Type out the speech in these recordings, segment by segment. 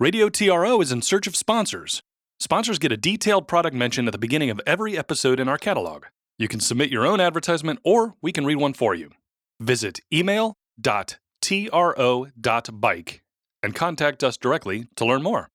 Radio TRO is in search of sponsors. Sponsors get a detailed product mention at the beginning of every episode in our catalog. You can submit your own advertisement or we can read one for you. Visit email.tro.bike and contact us directly to learn more.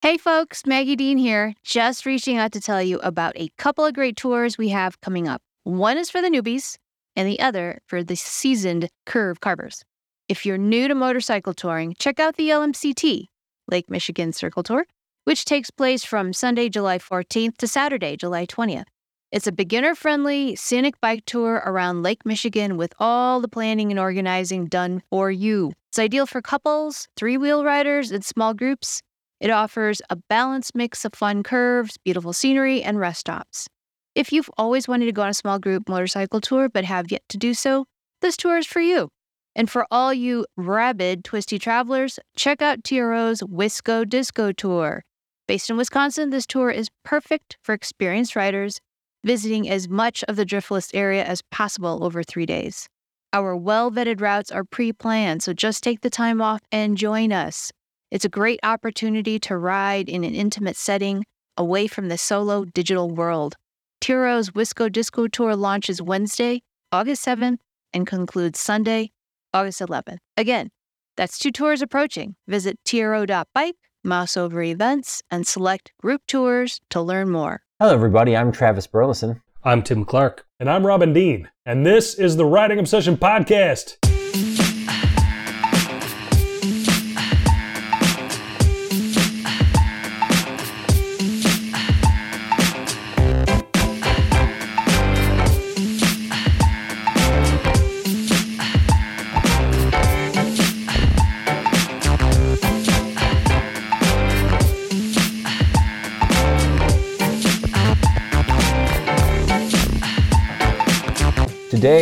Hey folks, Maggie Dean here, just reaching out to tell you about a couple of great tours we have coming up. One is for the newbies, and the other for the seasoned curve carvers. If you're new to motorcycle touring, check out the LMCT, Lake Michigan Circle Tour, which takes place from Sunday, July 14th to Saturday, July 20th. It's a beginner friendly, scenic bike tour around Lake Michigan with all the planning and organizing done for you. It's ideal for couples, three wheel riders, and small groups. It offers a balanced mix of fun curves, beautiful scenery, and rest stops. If you've always wanted to go on a small group motorcycle tour but have yet to do so, this tour is for you. And for all you rabid, twisty travelers, check out TRO's Wisco Disco Tour. Based in Wisconsin, this tour is perfect for experienced riders visiting as much of the Driftless area as possible over three days. Our well vetted routes are pre planned, so just take the time off and join us. It's a great opportunity to ride in an intimate setting away from the solo digital world. TRO's Wisco Disco Tour launches Wednesday, August 7th, and concludes Sunday, August 11th. Again, that's two tours approaching. Visit tro.bike, mouse over events, and select group tours to learn more. Hello, everybody. I'm Travis Burleson. I'm Tim Clark. And I'm Robin Dean. And this is the Riding Obsession Podcast.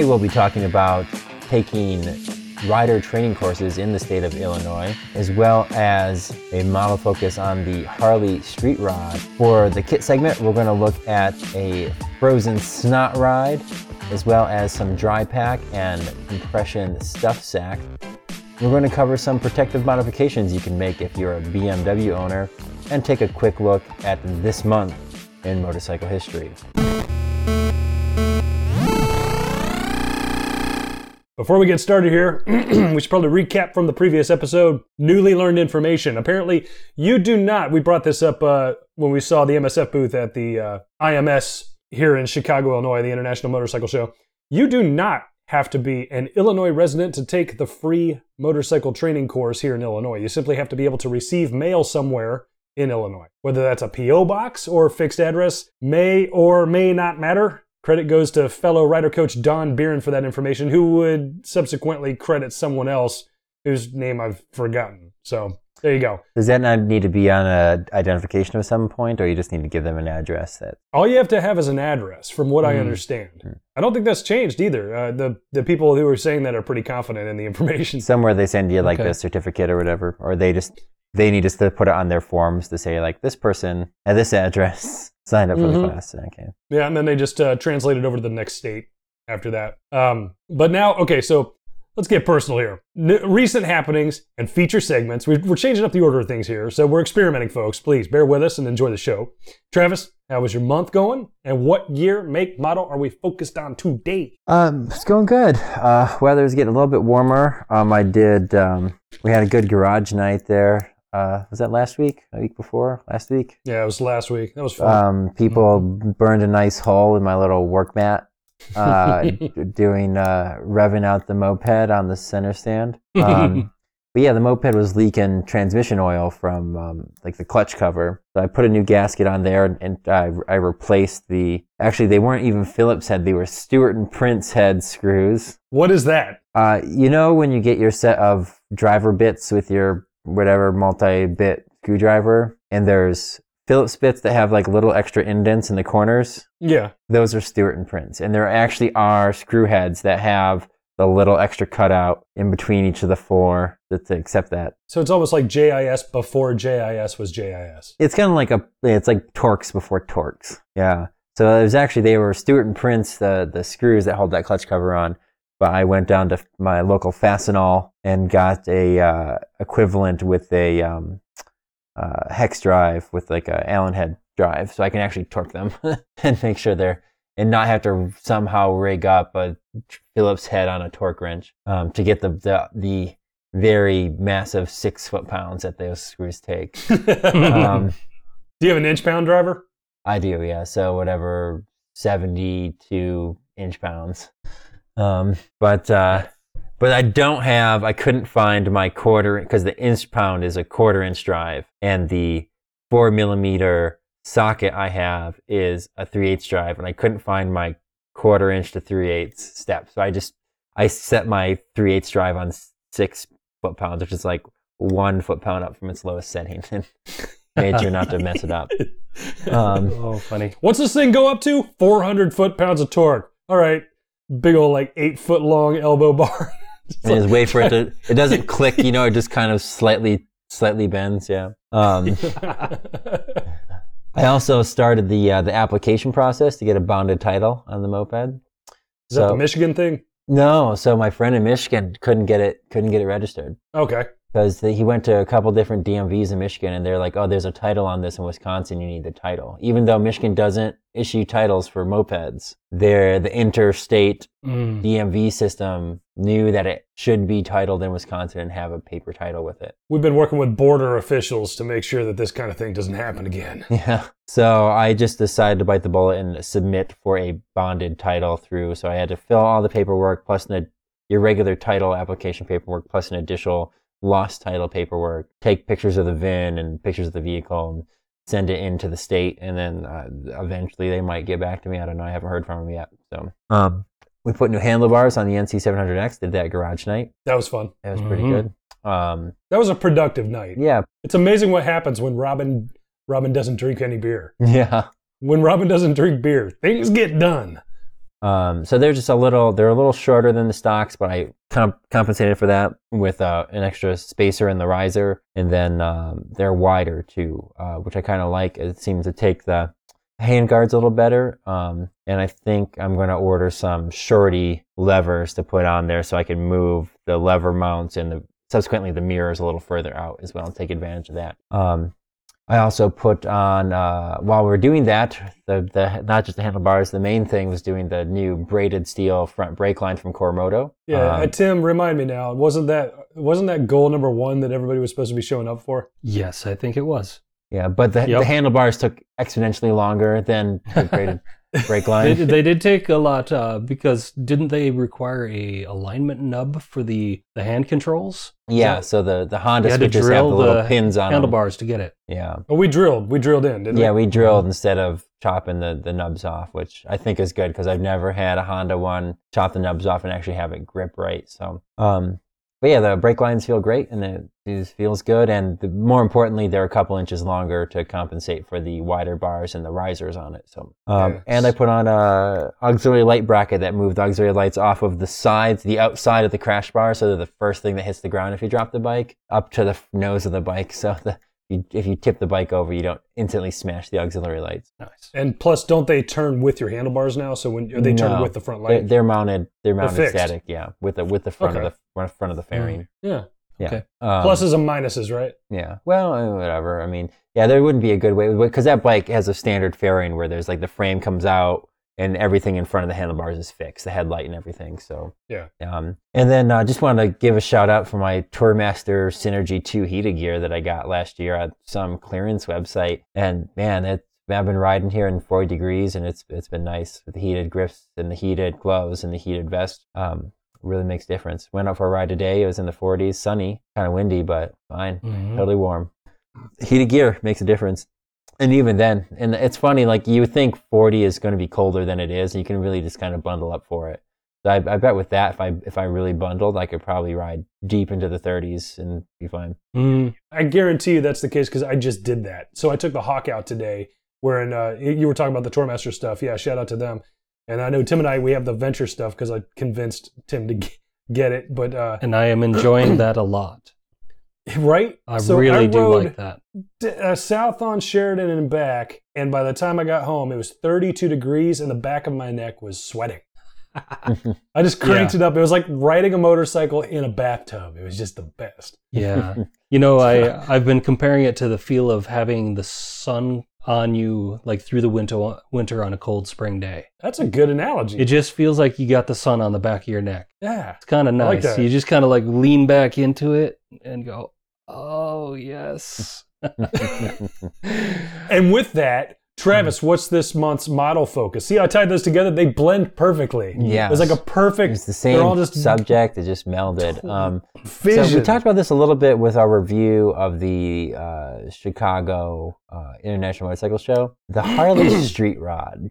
We'll be talking about taking rider training courses in the state of Illinois, as well as a model focus on the Harley Street Rod. For the kit segment, we're going to look at a frozen snot ride, as well as some dry pack and compression stuff sack. We're going to cover some protective modifications you can make if you're a BMW owner, and take a quick look at this month in motorcycle history. Before we get started here, we should probably recap from the previous episode. Newly learned information. Apparently, you do not. We brought this up uh, when we saw the MSF booth at the uh, IMS here in Chicago, Illinois, the International Motorcycle Show. You do not have to be an Illinois resident to take the free motorcycle training course here in Illinois. You simply have to be able to receive mail somewhere in Illinois. Whether that's a P.O. box or fixed address may or may not matter. Credit goes to fellow writer coach Don Beeren for that information, who would subsequently credit someone else whose name I've forgotten. So there you go. Does that not need to be on a identification of some point, or you just need to give them an address that? All you have to have is an address, from what I Mm. understand. Mm. I don't think that's changed either. Uh, the the people who are saying that are pretty confident in the information. Somewhere they send you like Okay. the certificate or whatever, or they just they need us to put it on their forms to say like this person at this address signed up for Mhm. the class. Okay. Yeah, and then they just uh, translate it over to the next state after that. Um, but now, okay, so let's get personal here. N- recent happenings and feature segments. We're, we're changing up the order of things here, so we're experimenting, folks. Please bear with us and enjoy the show. Travis, how was your month going? And what year, make, model are we focused on today? Um, it's going good. Uh, weather's getting a little bit warmer. Um, I did. Um, we had a good garage night there. Uh, was that last week? A week before? Last week? Yeah, it was last week. That was fun. Um, people burned a nice hole in my little work mat. Uh, doing uh, revving out the moped on the center stand. Um, but yeah, the moped was leaking transmission oil from um, like the clutch cover. So I put a new gasket on there, and, and I, I replaced the. Actually, they weren't even Phillips head; they were Stewart and Prince head screws. what is that? Uh, you know when you get your set of driver bits with your whatever multi-bit screwdriver, and there's Phillips bits that have like little extra indents in the corners. Yeah. Those are Stewart and Prince, and there actually are screw heads that have the little extra cutout in between each of the four that to accept that. So it's almost like JIS before JIS was JIS. It's kind of like a it's like Torx before Torx. Yeah. So it was actually they were Stewart and Prince the the screws that hold that clutch cover on. But I went down to my local Fastenal and got a uh, equivalent with a um, uh, hex drive with like a Allen head drive, so I can actually torque them and make sure they're and not have to somehow rig up a Phillips head on a torque wrench um, to get the, the the very massive six foot pounds that those screws take. um, Do you have an inch pound driver? I do, yeah. So whatever, seventy-two inch pounds. Um, but uh, but I don't have. I couldn't find my quarter because the inch pound is a quarter inch drive, and the four millimeter socket I have is a three eighths drive, and I couldn't find my quarter inch to three eighths step. So I just I set my three eighths drive on six foot pounds, which is like one foot pound up from its lowest setting, and made sure not to mess it up. Um, Oh, funny. What's this thing go up to? 400 foot pounds of torque. All right. Big old, like, eight foot long elbow bar. and just wait for it to. It doesn't click, you know. It just kind of slightly slightly bends. Yeah. Um, I also started the uh, the application process to get a bonded title on the moped. Is that the So- Michigan thing? No, so my friend in Michigan couldn't get it couldn't get it registered Okay. Because he went to a couple different DMVs in Michigan and they're like, oh, there's a title on this in Wisconsin, you need the title. Even though Michigan doesn't issue titles for mopeds, they're the interstate Mm. DMV system knew that it should be titled in Wisconsin and have a paper title with it. We've been working with border officials to make sure that this kind of thing doesn't happen again. Yeah. So I just decided to bite the bullet and submit for a bonded title through. So I had to fill all the paperwork plus an, your regular title application paperwork plus an additional lost title paperwork. Take pictures of the VIN and pictures of the vehicle and send it into the state. And then uh, eventually they might get back to me. I don't know. I haven't heard from them yet. So um, we put new handlebars on the NC700X. Did that garage night. That was fun. That was pretty Mhm. good. Um, That was a productive night. yeah. It's amazing what happens when Robin Robin doesn't drink any beer. Yeah. When Robin doesn't drink beer, things get done. Um, so they're just a little, they're a little shorter than the stocks, but I comp- compensated for that with uh, an extra spacer in the riser, and then um, they're wider too, uh, which I kind of like. It seems to take the hand guards a little better, um, and I think I'm going to order some shorty levers to put on there so I can move the lever mounts and the subsequently the mirrors a little further out as well and take advantage of that. Um, I also put on uh, while we are doing that, the the not just the handlebars. The main thing was doing the new braided steel front brake line from Coromoto. Yeah, Um, uh, Tim, remind me now. Wasn't that wasn't that goal number one that everybody was supposed to be showing up for? Yes, I think it was. yeah, but the, Yep. the handlebars took exponentially longer than the braided brake They, line. they did take a lot uh, because didn't they require a alignment nub for the, the hand controls? yeah, so the the Honda You had to switches have the little the pins on them. Handlebars to get it. Yeah, Oh, we drilled. We drilled in, didn't yeah, we? we drilled instead of chopping the, the nubs off, which I think is good because I've never had a Honda one chop the nubs off and actually have it grip right. So, um, but yeah, the brake lines feel great and it, it feels good. And the, more importantly, they're a couple inches longer to compensate for the wider bars and the risers on it. So, um, and I put on a auxiliary light bracket that moved the auxiliary lights off of the sides, the outside of the crash bar, so they're the first thing that hits the ground if you drop the bike, up to the nose of the bike. So the you, if you tip the bike over, you don't instantly smash the auxiliary lights. Nice. And plus, don't they turn with your handlebars now? So when they turn with the front They're, light? they're mounted. They're mounted fixed. static. Yeah, with the with the front Okay. of the front front of the fairing. yeah. Yeah. Okay. Um, Pluses and minuses, right? Yeah. Well, uh, whatever. I mean, yeah, there wouldn't be a good way because that bike has a standard fairing where there's like the frame comes out and everything in front of the handlebars is fixed, the headlight and everything. So Yeah. Um, and then I uh, just wanted to give a shout out for my Tourmaster Synergy 2 heated gear that I got last year at some clearance website. And man, it, I've been riding here in 40 degrees and it's it's been nice with the heated grips and the heated gloves and the heated vest. Um, really makes difference. Went out for a ride today. It was in the 40s, sunny, kind of windy, but fine, Mhm. totally warm. Heated gear makes a difference. And even then, and it's funny, like you think 40 is going to be colder than it is, and you can really just kind of bundle up for it. So I, I bet with that, if I if I really bundled, I could probably ride deep into the 30s and be fine. Mm. I guarantee you that's the case because I just did that. So I took the Hawk out today, wherein uh, you were talking about the Tourmaster stuff. Yeah, shout out to them. And I know Tim and I we have the Venture stuff because I convinced Tim to get it. But uh, And I am enjoying that a lot. right, I So really do rode like that. d- uh, south on Sheridan and back, and by the time I got home, it was 32 degrees, and the back of my neck was sweating. I just cranked it up. It was like riding a motorcycle in a bathtub. It was just the best. Yeah. You know, I I've been comparing it to the feel of having the sun on you like through the winter winter on a cold spring day. That's a good analogy. It just feels like you got the sun on the back of your neck. yeah. It's kind of I like nice. you just kind of like lean back into it and go, "Oh, yes." And with that, Travis, what's this month's model focus? See, I tied those together. They blend perfectly. Yeah. It's like a perfect. It's the They're all same just subject. It just melded. Um, vision. So we talked about this a little bit with our review of the uh, Chicago uh, International Motorcycle Show, the Harley Street Rod.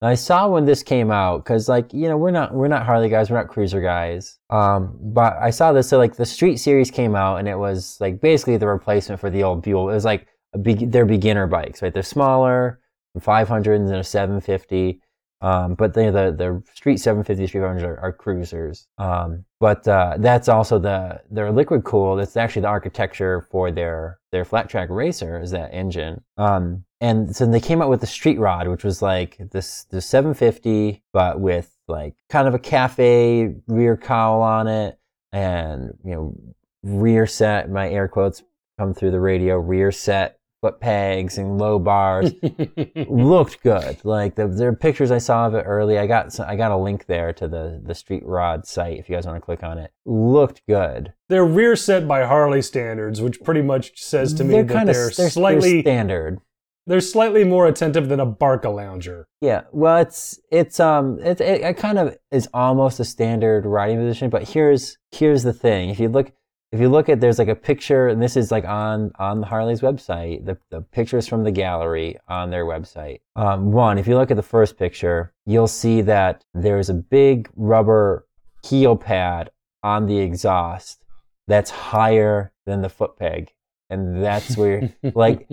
I saw when this came out because, like, you know, we're not we're not Harley guys, we're not cruiser guys. Um, but I saw this. So like, the Street Series came out, and it was like basically the replacement for the old Buell. It was like big, they're beginner bikes, right? They're smaller, 500s and a 750. Um, but the, the the street 750 street 500s are, are cruisers. Um, but uh, that's also the their liquid cool. That's actually the architecture for their their flat track racer is that engine. Um, and so they came out with the street rod, which was like this the 750, but with like kind of a cafe rear cowl on it, and you know rear set. My air quotes come through the radio. Rear set foot pegs and low bars looked good. Like the, there are pictures I saw of it early. I got I got a link there to the the Street Rod site if you guys want to click on it. Looked good. they're rear set by Harley standards, which pretty much says to me they're that kind they're, they're, they're slightly standard. they're slightly more attentive than a Barca Lounger. Yeah, well, it's it's um it, it it kind of is almost a standard riding position, but here's here's the thing. If you look if you look at there's like a picture, and this is like on on the Harley's website. The the pictures from the gallery on their website. Um, one, if you look at the first picture, you'll see that there's a big rubber heel pad on the exhaust that's higher than the foot peg, and that's where like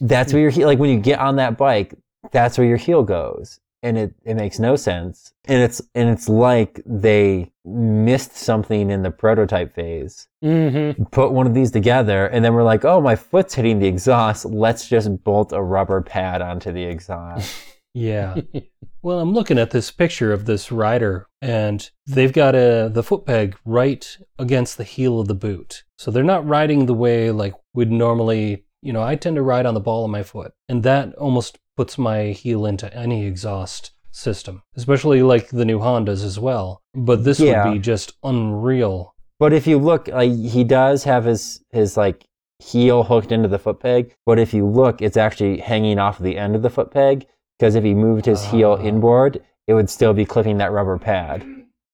that's where your heel like when you get on that bike that's where your heel goes and it, it makes no sense and it's and it's like they missed something in the prototype phase Mm-hmm. put one of these together and then we're like oh my foot's hitting the exhaust let's just bolt a rubber pad onto the exhaust Yeah. well, I'm looking at this picture of this rider, and they've got a the foot peg right against the heel of the boot. So they're not riding the way like we'd normally. You know, I tend to ride on the ball of my foot, and that almost puts my heel into any exhaust system, especially like the new Hondas as well. But this Yeah. would be just unreal. but if you look like he does have his his like heel hooked into the foot peg but if you look it's actually hanging off the end of the foot peg because if he moved his heel Ah. inboard it would still be clipping that rubber pad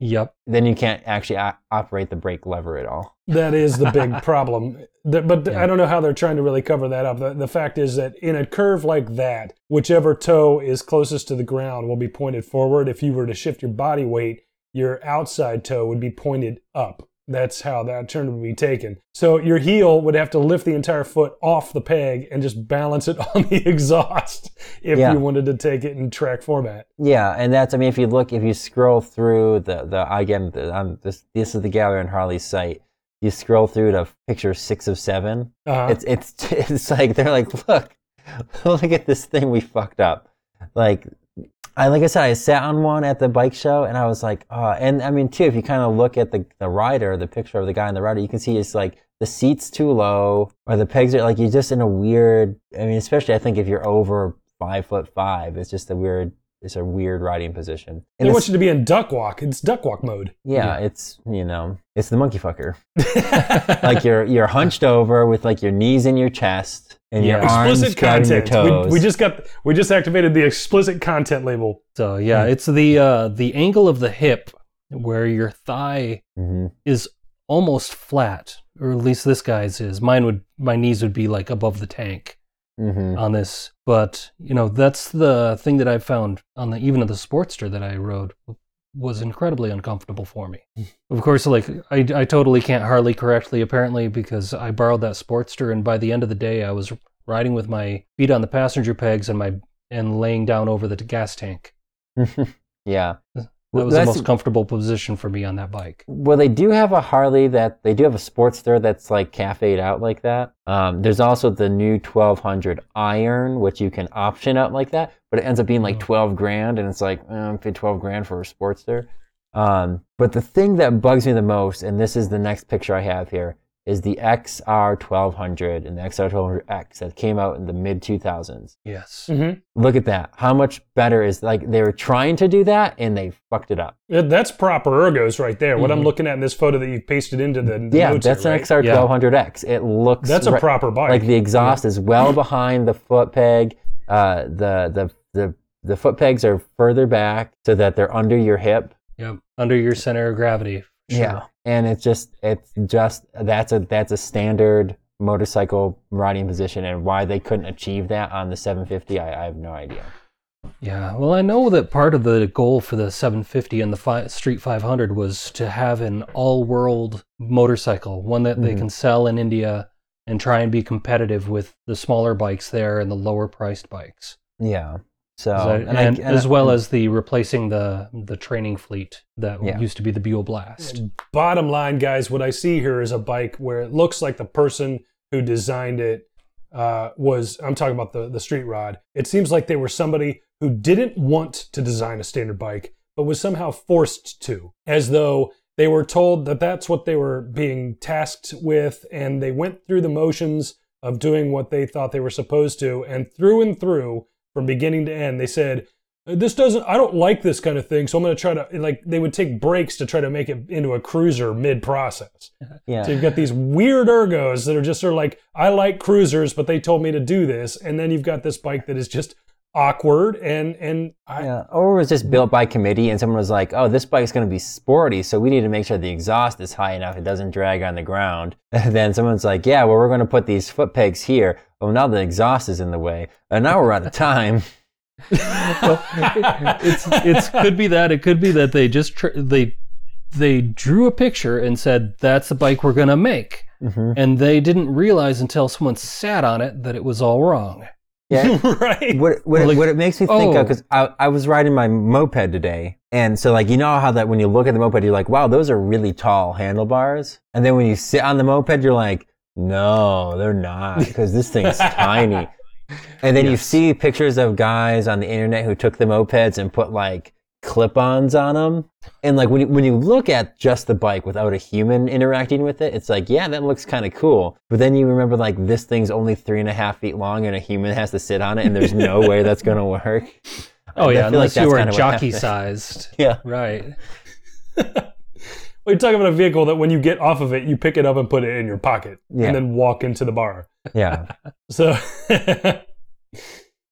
Yep. then you can't actually o- operate the brake lever at all. That is the big problem. The- but Yeah. I don't know how they're trying to really cover that up. The, the fact is that in a curve like that, whichever toe is closest to the ground will be pointed forward. If you were to shift your body weight, your outside toe would be pointed up. That's how that turn would be taken. So your heel would have to lift the entire foot off the peg and just balance it on the exhaust if Yeah. you wanted to take it in track format. Yeah, and that's I mean if you look if you scroll through the the again the, on this this is the gallery on Harley's site. You scroll through to picture six of seven. Uh, It's it's it's like they're like look look at this thing we fucked up. Like I like I said I sat on one at the bike show and I was like uh and I mean too if you kind of look at the the rider the picture of the guy on the rider you can see it's like the seat's too low or the pegs are like you're just in a weird I mean especially I think if you're over five foot five it's just a weird it's a weird riding position. they And want you to be in duck walk. It's duck walk mode. yeah, it's you know it's the monkey fucker. like you're you're hunched over with like your knees in your chest and your Yeah. arms explicit guiding your content. toes. We, we just got we just activated the explicit content label. So yeah, Hmm. it's the uh, the angle of the hip where your thigh Mhm. is almost flat, or at least this guy's is. Mine would my knees would be like above the tank Mhm. on this, but you know that's the thing that I found on the even of the Sportster that I rode was incredibly uncomfortable for me. of course, like I, I totally can't Harley correctly apparently because I borrowed that Sportster, and by the end of the day I was riding with my feet on the passenger pegs and my and laying down over the gas tank. yeah. That was the most comfortable position for me on that bike. Well, they do have a Harley that they do have a Sportster that's like cafeed out like that. Um, there's also the new 1200 Iron, which you can option out like that, but it ends up being like Oh. 12 grand, and it's like eh, I'm paid 12 grand for a Sportster. Um, but the thing that bugs me the most, and this is the next picture I have here, is the XR 1200 and the XR 1200X that came out in the mid 2000s. Yes. Mhm. Look at that. How much better is like they were trying to do that and they fucked it up. Yeah, That's proper ergos right there. What I'm Mhm. looking at in this photo that you pasted into the, the Mm-hmm. Yeah, notes that's here, an right? XR Yeah. 1200X. It looks That's a right- proper bike. like the exhaust is well behind the foot peg. Uh, the the the the foot pegs are further back so that they're under your hip. Yep. Under your center of gravity. Sure. and it's just it's just that's a that's a standard motorcycle riding position, and why they couldn't achieve that on the 750, I, I have no idea. Yeah, well, I know that part of the goal for the 750 and the fi- Street 500 was to have an all world motorcycle, one that they Mhm. can sell in India and try and be competitive with the smaller bikes there and the lower priced bikes. Yeah. So As and and I- and as I- well as the replacing the the training fleet that Yeah. used to be the Buell Blast. Bottom line, guys, what I see here is a bike where it looks like the person who designed it uh, was. I'm talking about the the street rod. It seems like they were somebody who didn't want to design a standard bike, but was somehow forced to, as though they were told that that's what they were being tasked with, and they went through the motions of doing what they thought they were supposed to, and through and through, from beginning to end, they said, this doesn't i don't like this kind of thing so i'm going to try to like they would take breaks to try to make it into a cruiser mid process yeah. so you've got these weird ergos that are just sort of like i like cruisers but they told me to do this and then you've got this bike that is just awkward and and I, Yeah, or it was just built by committee, and someone was like, "Oh, this bike's going to be sporty, so we need to make sure the exhaust is high enough; it doesn't drag on the ground." And then someone's like, "Yeah, well, we're going to put these foot pegs here. Oh, now the exhaust is in the way, and now we're out of time." well, it's it's could be that it could be that they just tr- they they drew a picture and said that's the bike we're gonna make, hmm and they didn't realize until someone sat on it that it was all wrong. Yeah. right what what, Like, it, what it makes me think oh. of because I, I was riding my moped today, and so like you know how that when you look at the moped, you're like, "Wow, those are really tall handlebars," and then when you sit on the moped, you're like, "No, they're not," because this thing's tiny. And then you see pictures of guys on the internet who took the mopeds and put like clip-ons on them. And like when you, when you look at just the bike without a human interacting with it, it's like, yeah, that looks kind of cool. But then you remember like this thing's only three and a half feet long and a human has to sit on it and there's no way that's going to work. Oh I yeah, feel like unless you were jockey sized. Yeah. Right. well, you're talking about a vehicle that when you get off of it you pick it up and put it in your pocket Yeah. and then walk into the bar Yeah. so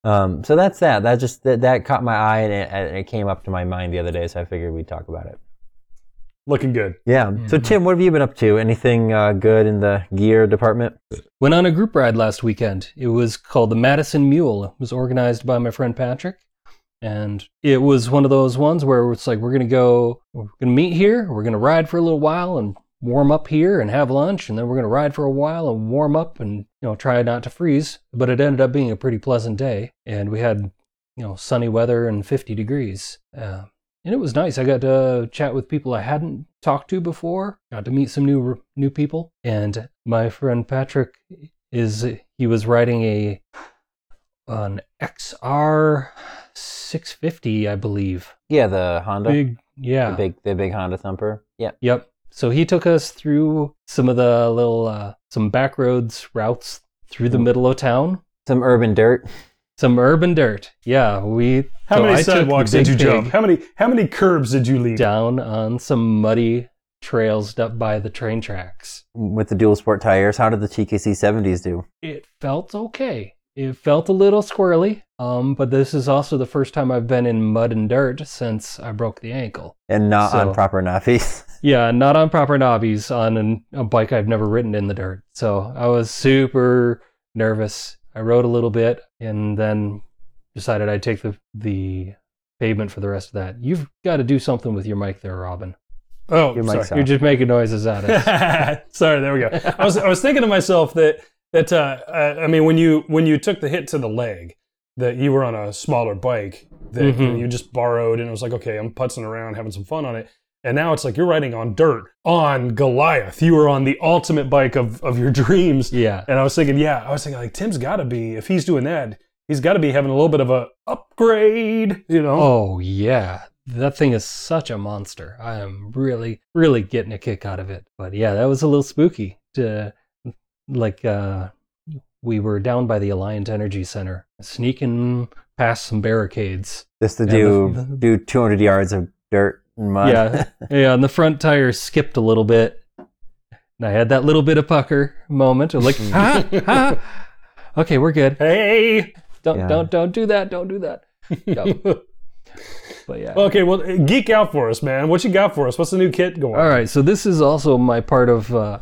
Um, so that's that. That just that, that caught my eye and it, and it came up to my mind the other day, so I figured we'd talk about it. looking good Yeah. So Tim, what have you been up to? Anything uh, good in the gear department? Went on a group ride last weekend. It was called the Madison Mule. It was organized by my friend Patrick. And it was one of those ones where it's like, we're going to go, we're going to meet here, we're going to ride for a little while and warm up here and have lunch. And then we're going to ride for a while and warm up and, you know, try not to freeze. But it ended up being a pretty pleasant day. And we had, you know, sunny weather and 50 degrees. Uh, and it was nice. I got to chat with people I hadn't talked to before. Got to meet some new new people. And my friend Patrick is he was riding a an XR 650, I believe. Yeah, the Honda, Big, yeah. the big, the big Honda Thumper. Yeah. Yep. So he took us through some of the little uh, some back roads routes through the Mhm. middle of town. Some urban dirt. Some urban dirt. Yeah, we. how so many I sidewalks did you jump how many how many curbs did you leave Down on some muddy trails up by the train tracks. with the dual sport tires. How did the TKC 70s do? it felt okay. It felt a little squirrely, um, but this is also the first time I've been in mud and dirt since I broke the ankle. And not on proper knobbies. Yeah, not on proper knobbies on an, a bike I've never ridden in the dirt. So I was super nervous. I rode a little bit and then decided I'd take the the pavement for the rest of that. You've got to do something with your mic there, Robin. oh Your sorry You're just making noises at us. Sorry, there we go. I was I was thinking to myself that that uh, uh, I mean when you when you took the hit to the leg, that you were on a smaller bike that Mhm. you just borrowed, and it was like, okay, I'm putzing around, having some fun on it. And now it's like you're riding on dirt on Goliath. You were on the ultimate bike of, of your dreams. Yeah. And I was thinking, yeah, I was thinking like Tim's got to be if he's doing that, he's got to be having a little bit of a upgrade, you know? Oh yeah, that thing is such a monster. I am really, really getting a kick out of it. But yeah, that was a little spooky. To like, uh, we were down by the Alliant Energy Center, sneaking past some barricades. Just to do the- the- do 200 yards of dirt and mud. Yeah, yeah. And the front tire skipped a little bit, and I had that little bit of pucker moment. of like, ha, ha. Okay, we're good. Hey. Don't, Yeah. don't, don't do that. Don't do that. Yep. But yeah. okay, well, geek out for us, man. What you got for us? What's the new kit going? All right, so this is also my part of uh,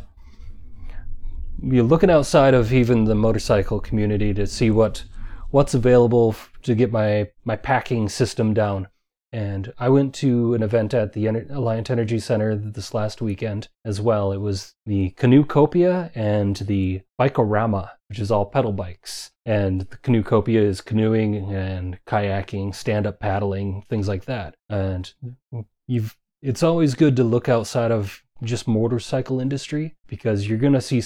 you're looking outside of even the motorcycle community to see what what's available to get my my packing system down. And I went to an event at the Ener- Alliant Energy Center this last weekend as well. It was the Canoecopia and the Bikorama, which is all pedal bikes. And the Canoecopia is canoeing and kayaking, stand-up paddling, things like that. And you've it's always good to look outside of just motorcycle industry because you're going to see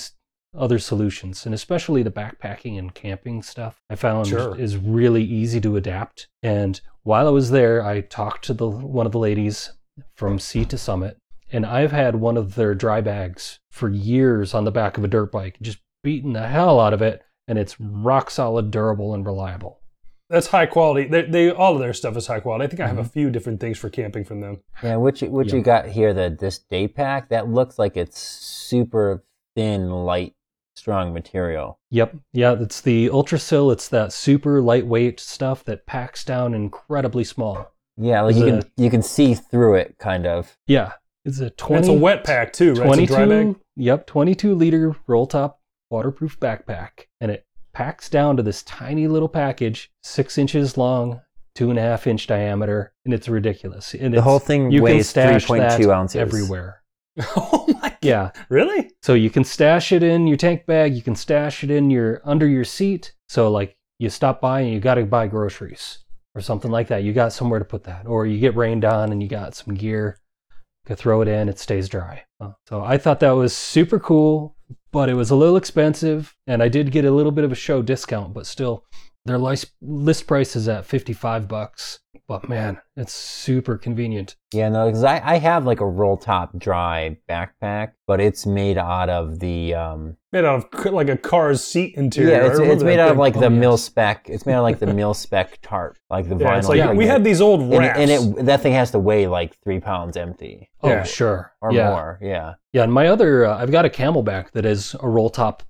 other solutions and especially the backpacking and camping stuff i found Sure. is really easy to adapt and while i was there i talked to the one of the ladies from sea to summit and i've had one of their dry bags for years on the back of a dirt bike just beating the hell out of it and it's rock solid durable and reliable That's high quality. They, they all of their stuff is high quality. I think I have a Mm-hmm. few different things for camping from them. Yeah, what you what Yeah. you got here, the this day pack, that looks like it's super thin, light, strong material. Yep. Yeah, it's the Ultrasil. It's that super lightweight stuff that packs down incredibly small. Yeah, like Is you it- can you can see through it kind of. Yeah. It's a And 20, it's a wet pack too, right? It's a dry 22, bag. yep, 22 liter roll top waterproof backpack. And it packs down to this tiny little package, six inches long, two and a half inch diameter, and it's ridiculous. And The it's, whole thing you can weighs stash 3.2 that ounces. everywhere. oh my! God. Yeah. Really? So you can stash it in your tank bag. You can stash it in your under your seat. So like you stop by and you got to buy groceries or something like that. You got somewhere to put that, or you get rained on and you got some gear. You can throw it in. It stays dry. Uh, So I thought that was super cool, but it was a little expensive, and I did get a little bit of a show discount, but still, their list list price is at fifty five bucks. But man, it's super convenient. Yeah, no, because I, I have like a roll top dry backpack, but it's made out of the um Made out of like a car's seat interior. yeah, it's, it's made out of like Oh, the mil spec. It's made out of like the mil spec tarp, like the Yeah, vinyl. it's like Yeah. we had these old and, it- and it that thing has to weigh like three pounds empty Oh Yeah. sure, or yeah. more. Yeah. Yeah, and my other, uh, I've got a CamelBak that is a roll top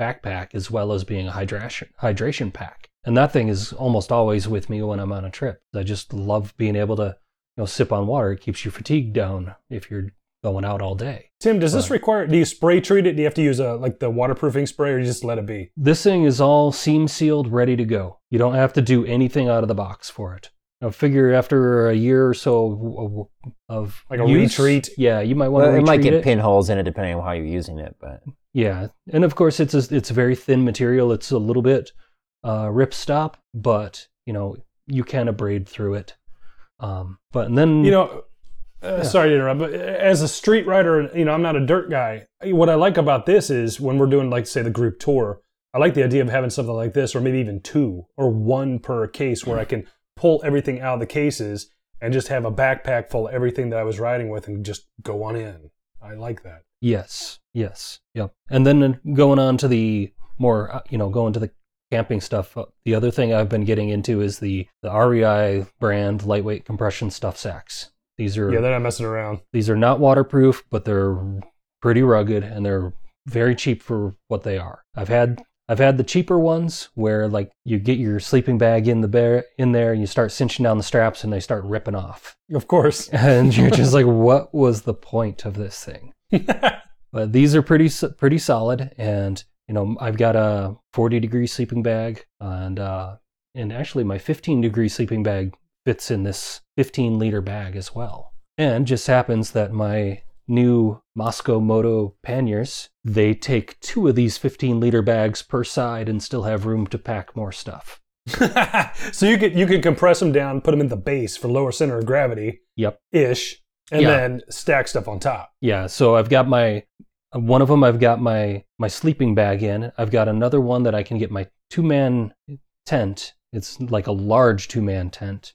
backpack as well as being a hydration hydration pack, and that thing is almost always with me when I'm on a trip. I just love being able to, you know, sip on water. It keeps your fatigue down if you're going out all day. Tim, does this require? Do you spray treat it? Do you have to use a like the waterproofing spray, or you just let it be? This thing is all seam sealed, ready to go. You don't have to do anything out of the box for it. I figure after a year or so of, of Like a use, retreat? yeah, you might want Well, to it might get it. pinholes in it depending on how you're using it, but Yeah, and of course it's a, it's a very thin material. It's a little bit uh, rip stop, but you know you can abrade through it. Um, but and then You know, uh, Yeah. sorry to interrupt, but as a street rider, you know, I'm not a dirt guy. What I like about this is when we're doing, like, say, the group tour, I like the idea of having something like this, or maybe even two or one per case, where I can pull everything out of the cases and just have a backpack full of everything that I was riding with and just go on in. I like that. yes, yes, yep. And then uh, going on to the more uh, you know going to the camping stuff. uh, The other thing I've been getting into is the the REI brand lightweight compression stuff sacks. These are Yeah, they're not messing around. these are not waterproof, but they're pretty rugged and they're very cheap for what they are. I've had I've had the cheaper ones where like you get your sleeping bag in the bear in there and you start cinching down the straps and they start ripping off. Of course. And you're just like what was the point of this thing? But these are pretty pretty solid and you know I've got a 40 degree sleeping bag and uh and actually my 15 degree sleeping bag fits in this 15 liter bag as well. And just happens that my new Mosko Moto panniers, they take two of these 15 liter bags per side and still have room to pack more stuff. so you could you could compress them down, put them in the base for lower center of gravity Yep. ish, and Yeah. then stack stuff on top. Yeah, so I've got my one of them. I've got my my sleeping bag in. I've got another one that I can get my two man tent. It's like a large two man tent,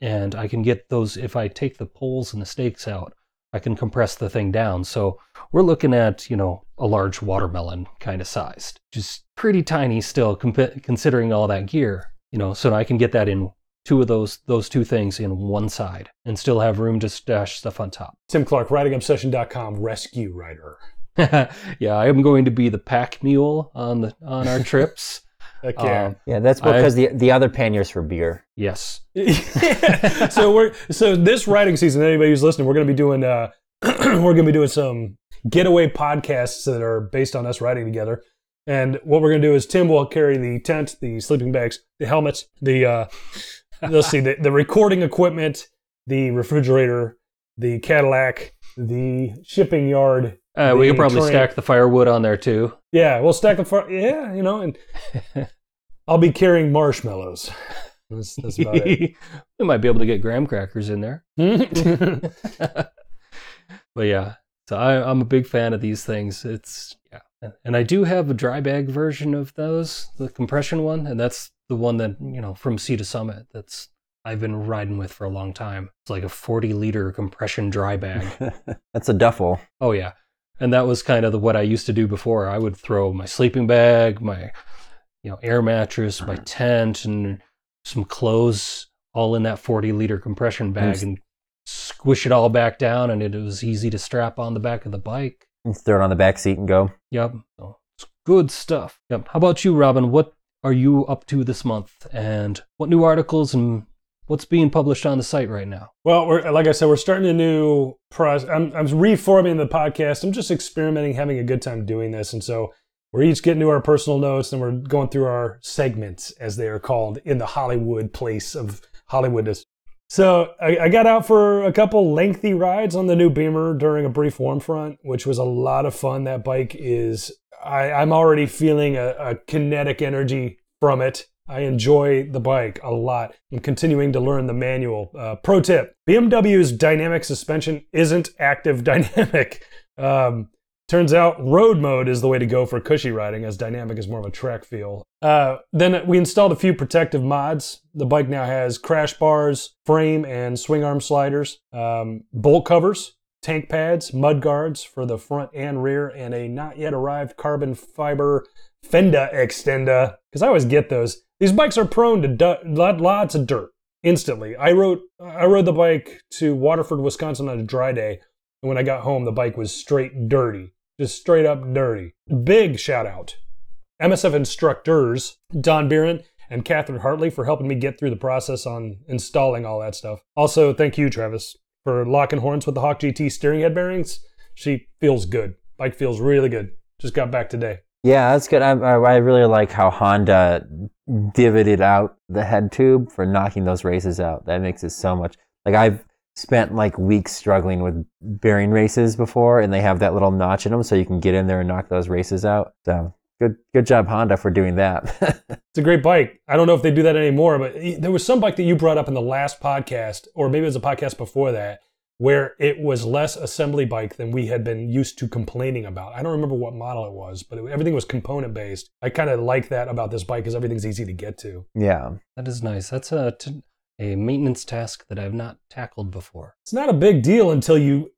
and I can get those if I take the poles and the stakes out. I can compress the thing down. So we're looking at you know a large watermelon kind of sized, just pretty tiny still compa- considering all that gear. You know, so I can get that in two of those those two things in one side and still have room to stash stuff on top. Tim Clark, ridingobsession.com, rescue rider. yeah, I am going to be the pack mule on the on our trips. Heck yeah. Um, Yeah, that's I- because the the other panniers for beer. yes. so we're so this riding season. Anybody who's listening, we're going to be doing uh, we're going to be doing some getaway podcasts that are based on us riding together. And what we're going to do is Tim will carry the tent, the sleeping bags, the helmets, the uh, let's see, the, the recording equipment, the refrigerator, the Cadillac, the shipping yard. Uh, we The could probably train. stack the firewood on there too. Yeah, we'll stack the for yeah, you know, and I'll be carrying marshmallows. That's, that's about it. we might be able to get graham crackers in there. but yeah, so I, I'm a big fan of these things. It's yeah, and I do have a dry bag version of those, the compression one, and that's the one that you know from Sea to Summit. That's I've been riding with for a long time. It's like a 40 liter compression dry bag. that's a duffel. Oh yeah, and that was kind of the, what I used to do before. I would throw my sleeping bag, my you know air mattress, my uh-huh. tent, and some clothes all in that 40 liter compression bag Nice. and squish it all back down, and it was easy to strap on the back of the bike. Just throw it on the back seat and go. Yep, so it's good stuff. Yep. How about you, Robin? What are you up to this month, and what new articles and what's being published on the site right now? Well, like I said, we're starting a new process. I'm, I'm reforming the podcast. I'm just experimenting, having a good time doing this. And so we're each getting to our personal notes and we're going through our segments, as they are called, in the Hollywood place of Hollywoodness. So I, I got out for a couple lengthy rides on the new Beamer during a brief warm front, which was a lot of fun. That bike is, I, I'm already feeling a, a kinetic energy from it. I enjoy the bike a lot. I'm continuing to learn the manual. Uh, pro tip BMW's dynamic suspension isn't active dynamic. Um, turns out road mode is the way to go for cushy riding, as dynamic is more of a track feel. Uh, then we installed a few protective mods. The bike now has crash bars, frame and swing arm sliders, um, bolt covers, tank pads, mud guards for the front and rear, and a not yet arrived carbon fiber Fenda Extenda. Because I always get those. These bikes are prone to du- lots of dirt instantly. I rode I rode the bike to Waterford, Wisconsin on a dry day, and when I got home, the bike was straight dirty, just straight up dirty. Big shout out, MSF instructors Don Beeran and Catherine Hartley for helping me get through the process on installing all that stuff. Also, thank you, Travis, for locking horns with the Hawk GT steering head bearings. She feels good. Bike feels really good. Just got back today. Yeah, that's good. I, I really like how Honda divoted out the head tube for knocking those races out. That makes it so much. Like I've spent like weeks struggling with bearing races before, and they have that little notch in them, so you can get in there and knock those races out. So good, good job Honda for doing that. It's a great bike. I don't know if they do that anymore, but eh, there was some bike that you brought up in the last podcast, or maybe it was a podcast before that, where it was less assembly bike than we had been used to complaining about. I don't remember what model it was, but it, everything was component based. I kind of like that about this bike because everything's easy to get to. yeah, That is nice. That's a t- a maintenance task that I've not tackled before. It's not a big deal until you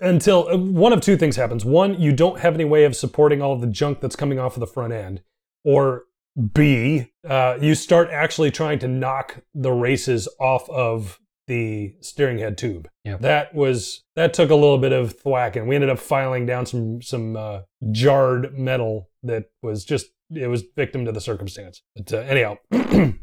until uh, one of two things happens. One, you don't have any way of supporting all of the junk that's coming off of the front end, or B, uh, you start actually trying to knock the races off of the steering head tube. Yeah. That was that took a little bit of thwacking. We ended up filing down some some uh, jarred metal that was just it was victim to the circumstance. But uh, anyhow.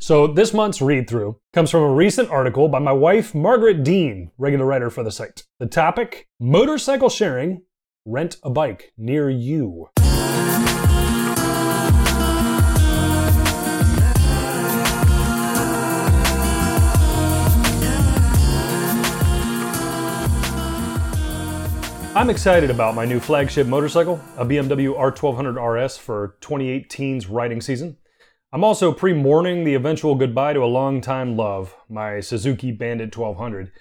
So, this month's read through comes from a recent article by my wife, Margaret Dean, regular writer for the site. The topic Motorcycle sharing, rent a bike near you. I'm excited about my new flagship motorcycle, a BMW R1200 RS for 2018's riding season. I'm also pre mourning the eventual goodbye to a longtime love, my Suzuki Bandit 1200.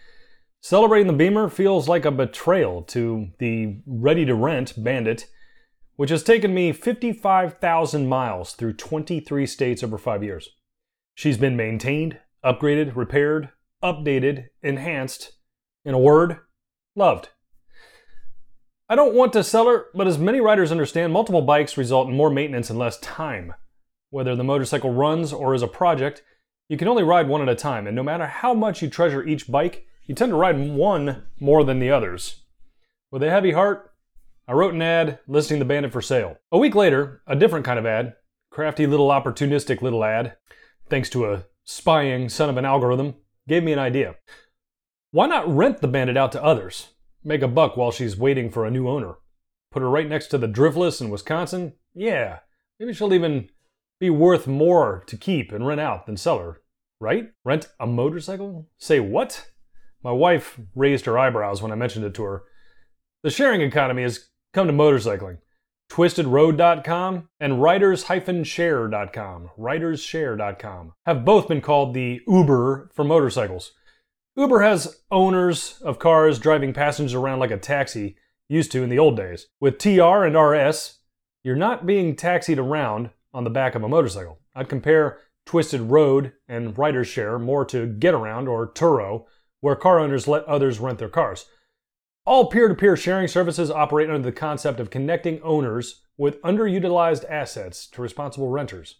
Celebrating the Beamer feels like a betrayal to the ready to rent Bandit, which has taken me 55,000 miles through 23 states over five years. She's been maintained, upgraded, repaired, updated, enhanced. In a word, loved. I don't want to sell her, but as many riders understand, multiple bikes result in more maintenance and less time. Whether the motorcycle runs or is a project, you can only ride one at a time, and no matter how much you treasure each bike, you tend to ride one more than the others. With a heavy heart, I wrote an ad listing the Bandit for sale. A week later, a different kind of ad, crafty little opportunistic little ad, thanks to a spying son of an algorithm, gave me an idea. Why not rent the Bandit out to others? Make a buck while she's waiting for a new owner. Put her right next to the Driftless in Wisconsin? Yeah, maybe she'll even be worth more to keep and rent out than sell her, right? Rent a motorcycle? Say what? My wife raised her eyebrows when I mentioned it to her. The sharing economy has come to motorcycling. TwistedRoad.com and Riders-Share.com, Ridershare.com, have both been called the Uber for motorcycles. Uber has owners of cars driving passengers around like a taxi used to in the old days. With TR and RS, you're not being taxied around on the back of a motorcycle. I'd compare Twisted Road and Riders Share more to Getaround or Turo, where car owners let others rent their cars. All peer to peer sharing services operate under the concept of connecting owners with underutilized assets to responsible renters.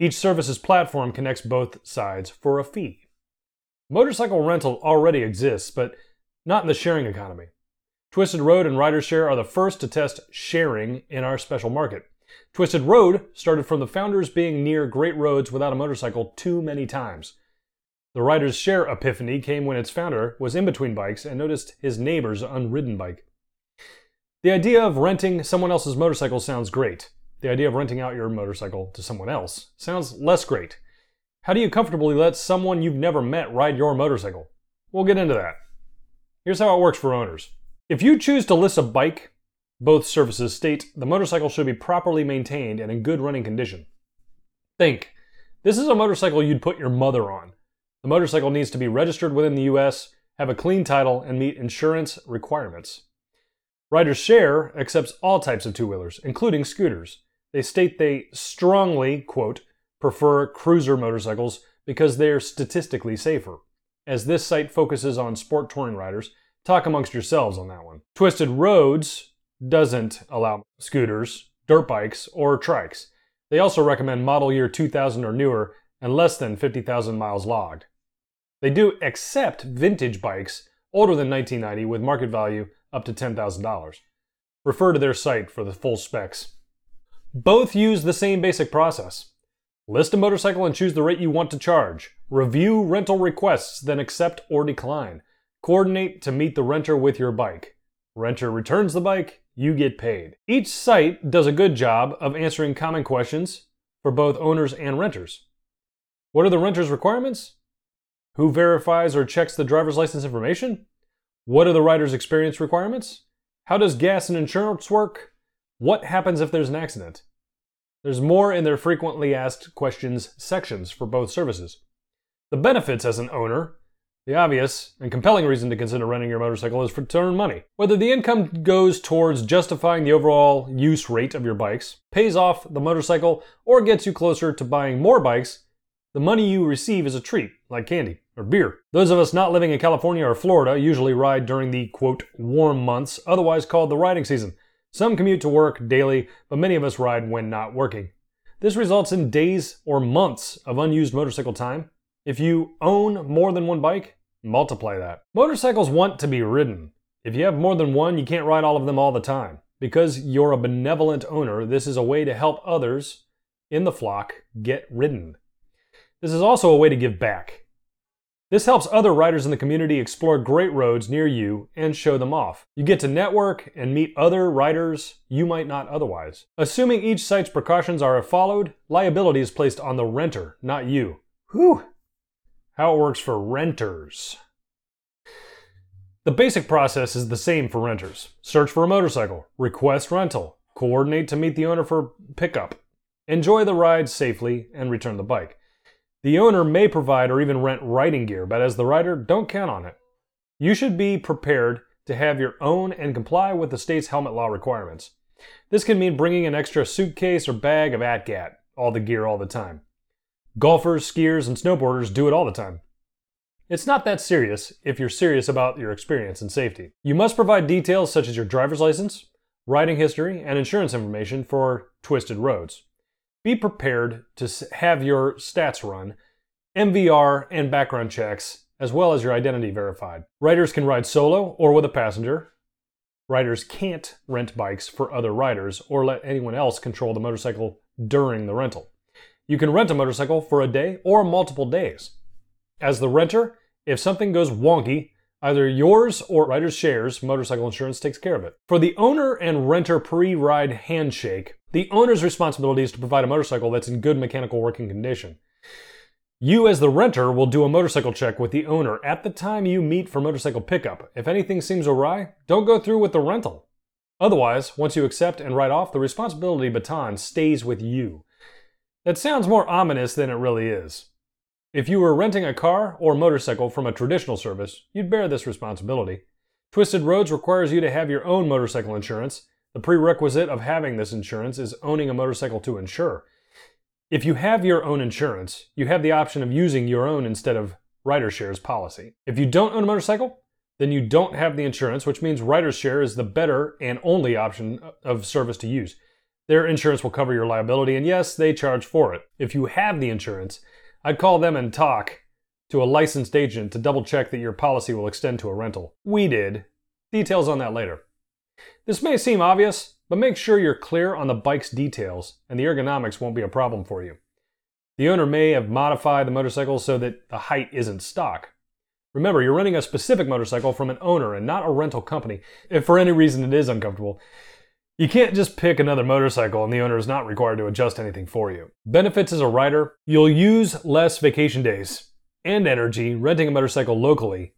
Each service's platform connects both sides for a fee. Motorcycle rental already exists, but not in the sharing economy. Twisted Road and RiderShare are the first to test sharing in our special market. Twisted Road started from the founders being near great roads without a motorcycle too many times. The Riders Share epiphany came when its founder was in between bikes and noticed his neighbor's unridden bike. The idea of renting someone else's motorcycle sounds great. The idea of renting out your motorcycle to someone else sounds less great. How do you comfortably let someone you've never met ride your motorcycle? We'll get into that. Here's how it works for owners. If you choose to list a bike, both services state the motorcycle should be properly maintained and in good running condition. Think, this is a motorcycle you'd put your mother on. The motorcycle needs to be registered within the US, have a clean title, and meet insurance requirements. Riders Share accepts all types of two wheelers, including scooters. They state they strongly, quote, prefer cruiser motorcycles because they are statistically safer. As this site focuses on sport touring riders, talk amongst yourselves on that one. Twisted Roads doesn't allow scooters, dirt bikes, or trikes. They also recommend model year 2000 or newer and less than 50,000 miles logged. They do accept vintage bikes older than 1990 with market value up to $10,000. Refer to their site for the full specs. Both use the same basic process. List a motorcycle and choose the rate you want to charge. Review rental requests, then accept or decline. Coordinate to meet the renter with your bike. Renter returns the bike, you get paid. Each site does a good job of answering common questions for both owners and renters. What are the renter's requirements? Who verifies or checks the driver's license information? What are the rider's experience requirements? How does gas and insurance work? What happens if there's an accident? There's more in their frequently asked questions sections for both services. The benefits as an owner the obvious and compelling reason to consider renting your motorcycle is for to earn money. Whether the income goes towards justifying the overall use rate of your bikes, pays off the motorcycle, or gets you closer to buying more bikes, the money you receive is a treat, like candy or beer. Those of us not living in California or Florida usually ride during the quote warm months, otherwise called the riding season. Some commute to work daily, but many of us ride when not working. This results in days or months of unused motorcycle time. If you own more than one bike, multiply that. Motorcycles want to be ridden. If you have more than one, you can't ride all of them all the time. Because you're a benevolent owner, this is a way to help others in the flock get ridden. This is also a way to give back. This helps other riders in the community explore great roads near you and show them off. You get to network and meet other riders you might not otherwise. Assuming each site's precautions are followed, liability is placed on the renter, not you. Whew! How it works for renters. The basic process is the same for renters. Search for a motorcycle, request rental, coordinate to meet the owner for pickup, Enjoy the ride safely and return the bike. The owner may provide or even rent riding gear, but as the rider, don't count on it. You should be prepared to have your own and comply with the state's helmet law requirements. This can mean bringing an extra suitcase or bag of ATGAT, all the gear all the time. Golfers, skiers, and snowboarders do it all the time. It's not that serious if you're serious about your experience and safety. You must provide details such as your driver's license, riding history, and insurance information for twisted roads. Be prepared to have your stats run, MVR, and background checks, as well as your identity verified. Riders can ride solo or with a passenger. Riders can't rent bikes for other riders or let anyone else control the motorcycle during the rental. You can rent a motorcycle for a day or multiple days. As the renter, if something goes wonky, either yours or rider's shares, motorcycle insurance takes care of it. For the owner and renter pre ride handshake, the owner's responsibility is to provide a motorcycle that's in good mechanical working condition. You, as the renter, will do a motorcycle check with the owner at the time you meet for motorcycle pickup. If anything seems awry, don't go through with the rental. Otherwise, once you accept and write off, the responsibility baton stays with you. That sounds more ominous than it really is. If you were renting a car or motorcycle from a traditional service, you'd bear this responsibility. Twisted Roads requires you to have your own motorcycle insurance. The prerequisite of having this insurance is owning a motorcycle to insure. If you have your own insurance, you have the option of using your own instead of RiderShare's policy. If you don't own a motorcycle, then you don't have the insurance, which means RiderShare is the better and only option of service to use. Their insurance will cover your liability, and yes, they charge for it. If you have the insurance, I'd call them and talk to a licensed agent to double check that your policy will extend to a rental. We did. Details on that later. This may seem obvious, but make sure you're clear on the bike's details and the ergonomics won't be a problem for you. The owner may have modified the motorcycle so that the height isn't stock. Remember, you're renting a specific motorcycle from an owner and not a rental company. If for any reason it is uncomfortable, you can't just pick another motorcycle and the owner is not required to adjust anything for you. Benefits as a rider you'll use less vacation days and energy renting a motorcycle locally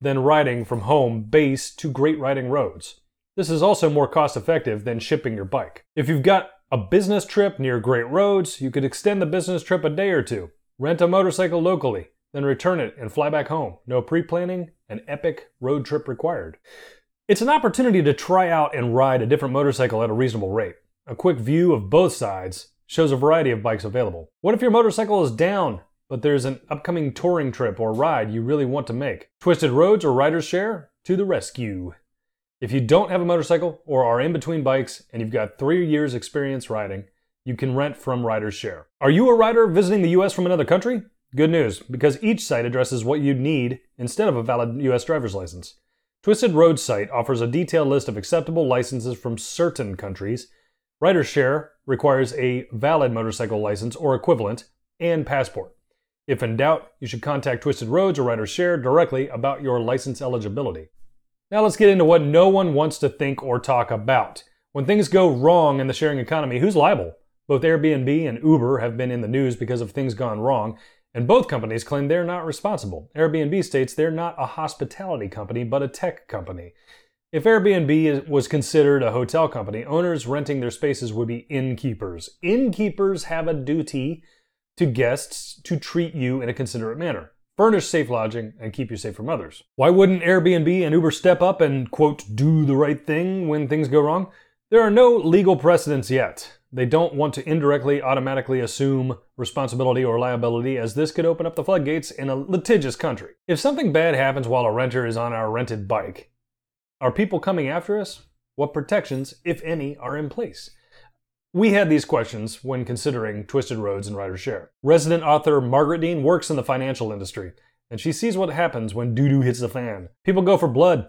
than riding from home base to great riding roads. This is also more cost effective than shipping your bike. If you've got a business trip near great roads, you could extend the business trip a day or two. Rent a motorcycle locally, then return it and fly back home. No pre planning, an epic road trip required. It's an opportunity to try out and ride a different motorcycle at a reasonable rate. A quick view of both sides shows a variety of bikes available. What if your motorcycle is down, but there's an upcoming touring trip or ride you really want to make? Twisted Roads or Riders Share to the rescue. If you don't have a motorcycle or are in between bikes and you've got three years experience riding, you can rent from Riders Share. Are you a rider visiting the US from another country? Good news, because each site addresses what you'd need instead of a valid US driver's license. Twisted Road site offers a detailed list of acceptable licenses from certain countries. Riders Share requires a valid motorcycle license or equivalent and passport. If in doubt, you should contact Twisted Roads or Riders Share directly about your license eligibility. Now let's get into what no one wants to think or talk about. When things go wrong in the sharing economy, who's liable? Both Airbnb and Uber have been in the news because of things gone wrong, and both companies claim they're not responsible. Airbnb states they're not a hospitality company, but a tech company. If Airbnb was considered a hotel company, owners renting their spaces would be innkeepers. Innkeepers have a duty to guests to treat you in a considerate manner furnish safe lodging, and keep you safe from others. Why wouldn't Airbnb and Uber step up and, quote, do the right thing when things go wrong? There are no legal precedents yet. They don't want to indirectly automatically assume responsibility or liability, as this could open up the floodgates in a litigious country. If something bad happens while a renter is on our rented bike, are people coming after us? What protections, if any, are in place? We had these questions when considering Twisted Roads and Rider Share. Resident author Margaret Dean works in the financial industry, and she sees what happens when doo doo hits the fan. People go for blood.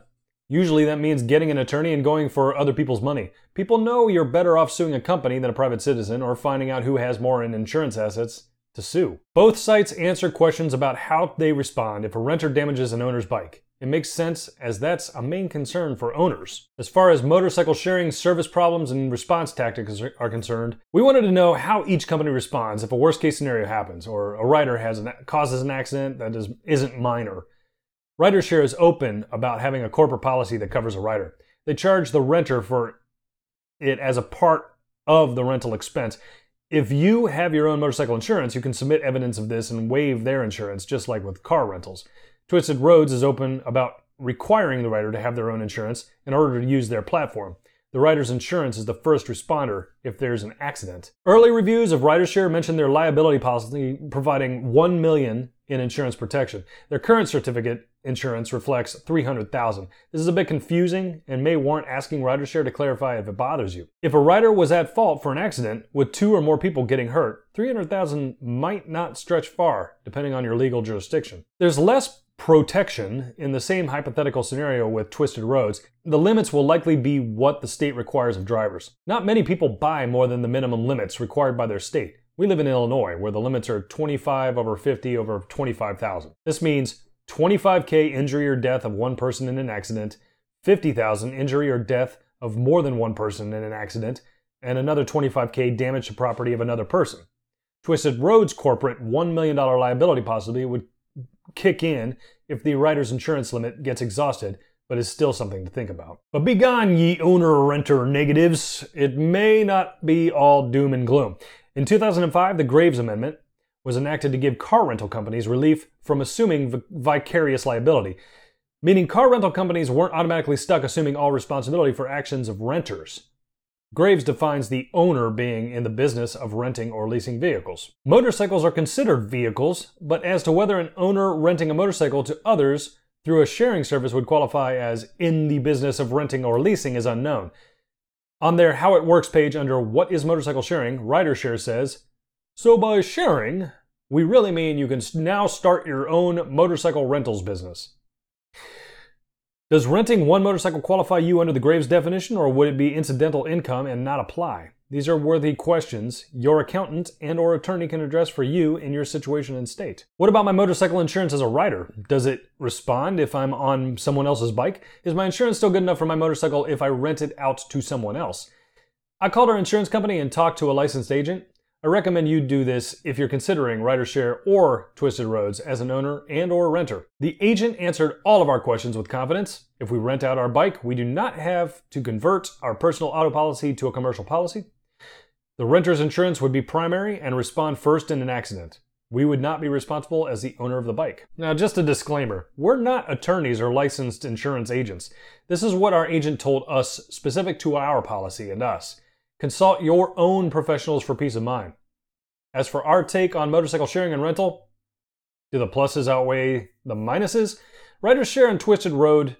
Usually that means getting an attorney and going for other people's money. People know you're better off suing a company than a private citizen or finding out who has more in insurance assets to sue. Both sites answer questions about how they respond if a renter damages an owner's bike. It makes sense as that's a main concern for owners. As far as motorcycle sharing service problems and response tactics are concerned, we wanted to know how each company responds if a worst case scenario happens or a rider has an, causes an accident that is, isn't minor. RiderShare is open about having a corporate policy that covers a rider. They charge the renter for it as a part of the rental expense. If you have your own motorcycle insurance, you can submit evidence of this and waive their insurance, just like with car rentals. Twisted Roads is open about requiring the rider to have their own insurance in order to use their platform. The rider's insurance is the first responder if there's an accident. Early reviews of RiderShare mention their liability policy providing 1 million in insurance protection. Their current certificate insurance reflects 300,000. This is a bit confusing and may warrant asking RiderShare to clarify if it bothers you. If a rider was at fault for an accident with two or more people getting hurt, 300,000 might not stretch far depending on your legal jurisdiction. There's less protection in the same hypothetical scenario with twisted roads, the limits will likely be what the state requires of drivers. Not many people buy more than the minimum limits required by their state. We live in Illinois, where the limits are 25 over 50 over 25,000. This means 25k injury or death of one person in an accident, 50,000 injury or death of more than one person in an accident, and another 25k damage to property of another person. Twisted Roads corporate $1 million liability possibly would kick in if the rider's insurance limit gets exhausted, but is still something to think about. But be gone, ye owner renter negatives. It may not be all doom and gloom. In 2005, the Graves Amendment was enacted to give car rental companies relief from assuming vicarious liability, meaning car rental companies weren't automatically stuck assuming all responsibility for actions of renters. Graves defines the owner being in the business of renting or leasing vehicles. Motorcycles are considered vehicles, but as to whether an owner renting a motorcycle to others through a sharing service would qualify as in the business of renting or leasing is unknown. On their How It Works page under What is Motorcycle Sharing, RiderShare says, So by sharing, we really mean you can now start your own motorcycle rentals business. Does renting one motorcycle qualify you under the Graves definition, or would it be incidental income and not apply? These are worthy questions your accountant and or attorney can address for you in your situation and state. What about my motorcycle insurance as a rider? Does it respond if I'm on someone else's bike? Is my insurance still good enough for my motorcycle if I rent it out to someone else? I called our insurance company and talked to a licensed agent. I recommend you do this if you're considering RiderShare or Twisted Roads as an owner and or renter. The agent answered all of our questions with confidence. If we rent out our bike, we do not have to convert our personal auto policy to a commercial policy. The renter's insurance would be primary and respond first in an accident. We would not be responsible as the owner of the bike. Now, just a disclaimer we're not attorneys or licensed insurance agents. This is what our agent told us specific to our policy and us. Consult your own professionals for peace of mind. As for our take on motorcycle sharing and rental, do the pluses outweigh the minuses? RiderShare and Twisted Road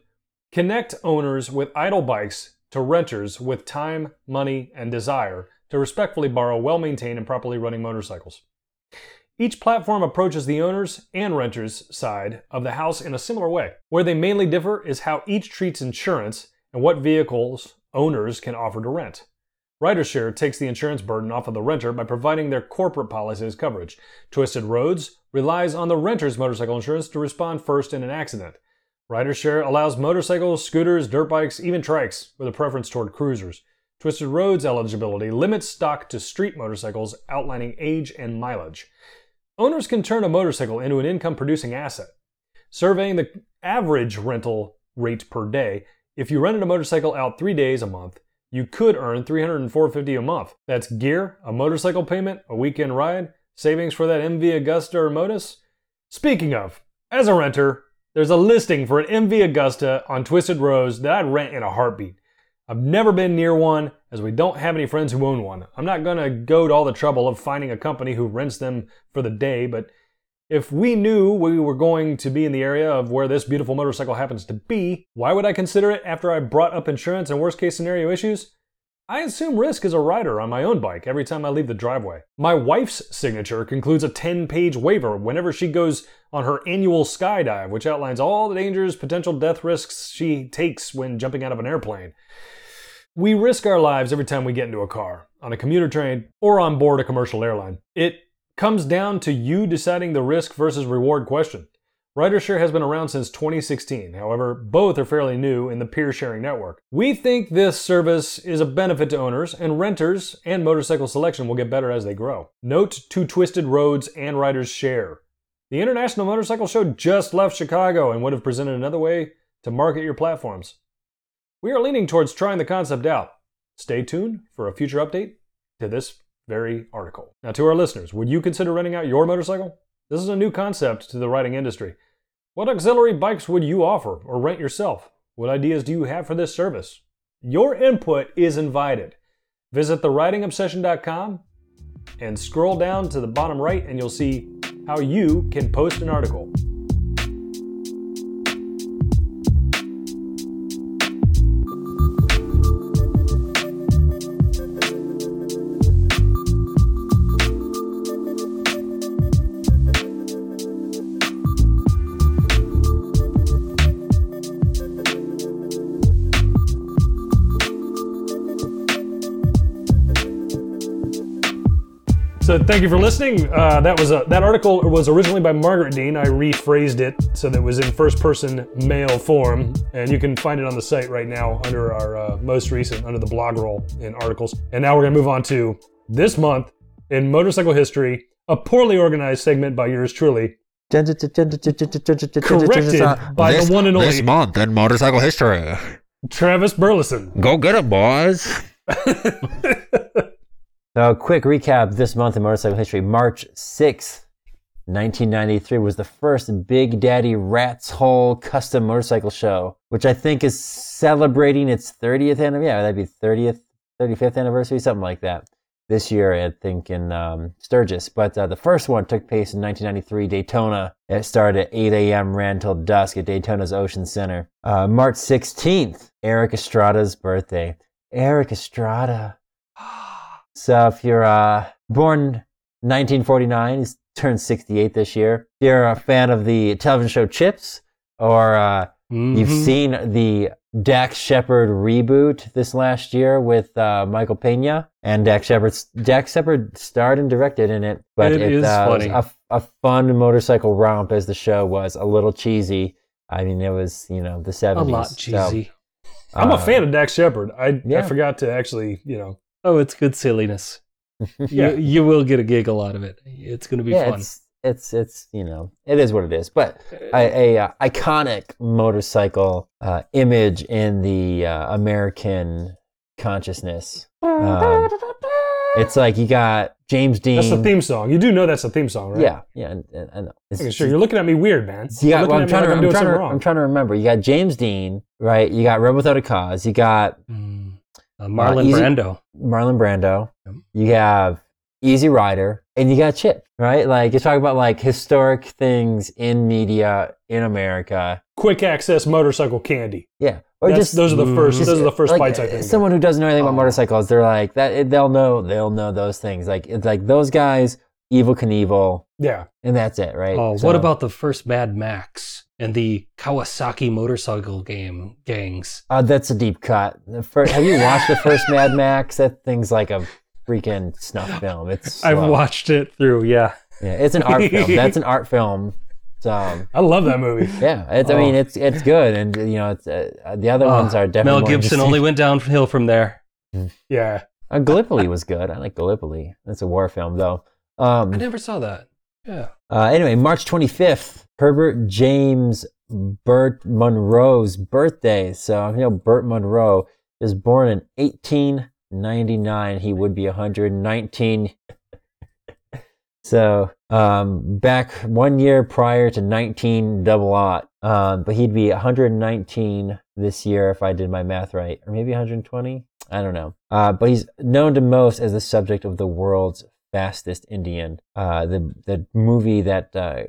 connect owners with idle bikes to renters with time, money, and desire to respectfully borrow well maintained and properly running motorcycles. Each platform approaches the owners and renters side of the house in a similar way. Where they mainly differ is how each treats insurance and what vehicles owners can offer to rent. RiderShare takes the insurance burden off of the renter by providing their corporate policies coverage. Twisted Roads relies on the renter's motorcycle insurance to respond first in an accident. RiderShare allows motorcycles, scooters, dirt bikes, even trikes, with a preference toward cruisers. Twisted Roads eligibility limits stock to street motorcycles, outlining age and mileage. Owners can turn a motorcycle into an income producing asset. Surveying the average rental rate per day, if you rented a motorcycle out three days a month, you could earn $304.50 a month. That's gear, a motorcycle payment, a weekend ride, savings for that MV Agusta or Motus. Speaking of, as a renter, there's a listing for an MV Agusta on Twisted Roads that I'd rent in a heartbeat. I've never been near one as we don't have any friends who own one. I'm not going to go to all the trouble of finding a company who rents them for the day, but if we knew we were going to be in the area of where this beautiful motorcycle happens to be, why would I consider it after I brought up insurance and worst case scenario issues? I assume risk as a rider on my own bike every time I leave the driveway. My wife's signature concludes a 10 page waiver whenever she goes on her annual skydive, which outlines all the dangers, potential death risks she takes when jumping out of an airplane. We risk our lives every time we get into a car, on a commuter train, or on board a commercial airline. It comes down to you deciding the risk versus reward question. RiderShare has been around since 2016. However, both are fairly new in the peer sharing network. We think this service is a benefit to owners, and renters and motorcycle selection will get better as they grow. Note to Twisted Roads and RiderShare. The International Motorcycle Show just left Chicago and would have presented another way to market your platforms. We are leaning towards trying the concept out. Stay tuned for a future update to this very article. Now, to our listeners, would you consider renting out your motorcycle? This is a new concept to the riding industry. What auxiliary bikes would you offer or rent yourself? What ideas do you have for this service? Your input is invited. Visit theridingobsession.com and scroll down to the bottom right, and you'll see how you can post an article. So thank you for listening. Uh, that was a, that article was originally by Margaret Dean. I rephrased it so that it was in first person male form, and you can find it on the site right now under our uh, most recent under the blog roll in articles. And now we're gonna move on to this month in motorcycle history, a poorly organized segment by yours truly, corrected by this, the one and only. This month in motorcycle history. Travis Burleson. Go get it, boys. A quick recap this month in motorcycle history. March 6th, 1993 was the first Big Daddy Rat's Hole custom motorcycle show, which I think is celebrating its 30th anniversary. Yeah, that'd be 30th, 35th anniversary, something like that. This year, I think in um, Sturgis. But uh, the first one took place in 1993, Daytona. It started at 8 a.m., ran till dusk at Daytona's Ocean Center. Uh, March 16th, Erik Estrada's birthday. Erik Estrada. So if you're uh, born 1949, he's turned 68 this year. If you're a fan of the television show Chips, or uh, you've Mhm. seen the Dax Shepard reboot this last year with uh, Michael Pena, and Dax Shepard, Dax Shepard starred and directed in it. But It is uh, was funny. a, a fun motorcycle romp as the show was. A little cheesy. I mean, it was you know the 70s. a lot so, cheesy. I'm a uh, fan of Dax Shepard. I, I forgot to actually, you know, oh, it's good silliness. Yeah. You, you will get a giggle out of it. It's going to be yeah, fun. it's it's it's you know it is what it is. But a, a uh, iconic motorcycle uh, image in the uh, American consciousness. Um, it's like you got James Dean. that's the theme song. You do know that's the theme song, right? Yeah, yeah, and, and, I know. Okay, sure. You're looking at me weird, man. you got, well, I'm trying like to, I'm I'm, trying to. I'm trying to remember. You got James Dean, right? You got Rebel Without a Cause. You got Mm. Uh, Marlon easy- Brando. Marlon Brando. Yep. You have Easy Rider, and you got Chip, right? Like you're talking about like historic things in media in America. Quick access motorcycle candy. Yeah, or That's- just those are the first. Mm. Those are the first like, bites I think. Someone who doesn't know anything about Oh. motorcycles, they're like that. They'll know. They'll know those things. Like it's like those guys, Evel Knievel, Yeah. and that's it, right? Oh, So- what about the first Mad Max and the Kawasaki motorcycle game gangs? Uh, that's a deep cut. The fir- have you watched the first Mad Max? That thing's like a freaking snuff film. It's I've watched it through. Yeah. Yeah, it's an art film. That's an art film. So I love that movie. yeah, it's. I Oh. mean, it's it's good, and you know, it's uh, uh, the other ones Ah, are definitely Mel Gibson only went downhill from there. Yeah. Uh, Gallipoli was good. I like Gallipoli. That's a war film, though. Um, I never saw that. Yeah. Uh, anyway, March 25th, Herbert James Burt Munro's birthday. So, you know, Burt Munro is born in 1899. He would be 119. so, um, back one year prior to 19 double aught. Um, but he'd be 119 this year if I did my math right, or maybe 120. I don't know. Uh, but he's known to most as the subject of the world's fastest Indian. Uh, the the movie that uh,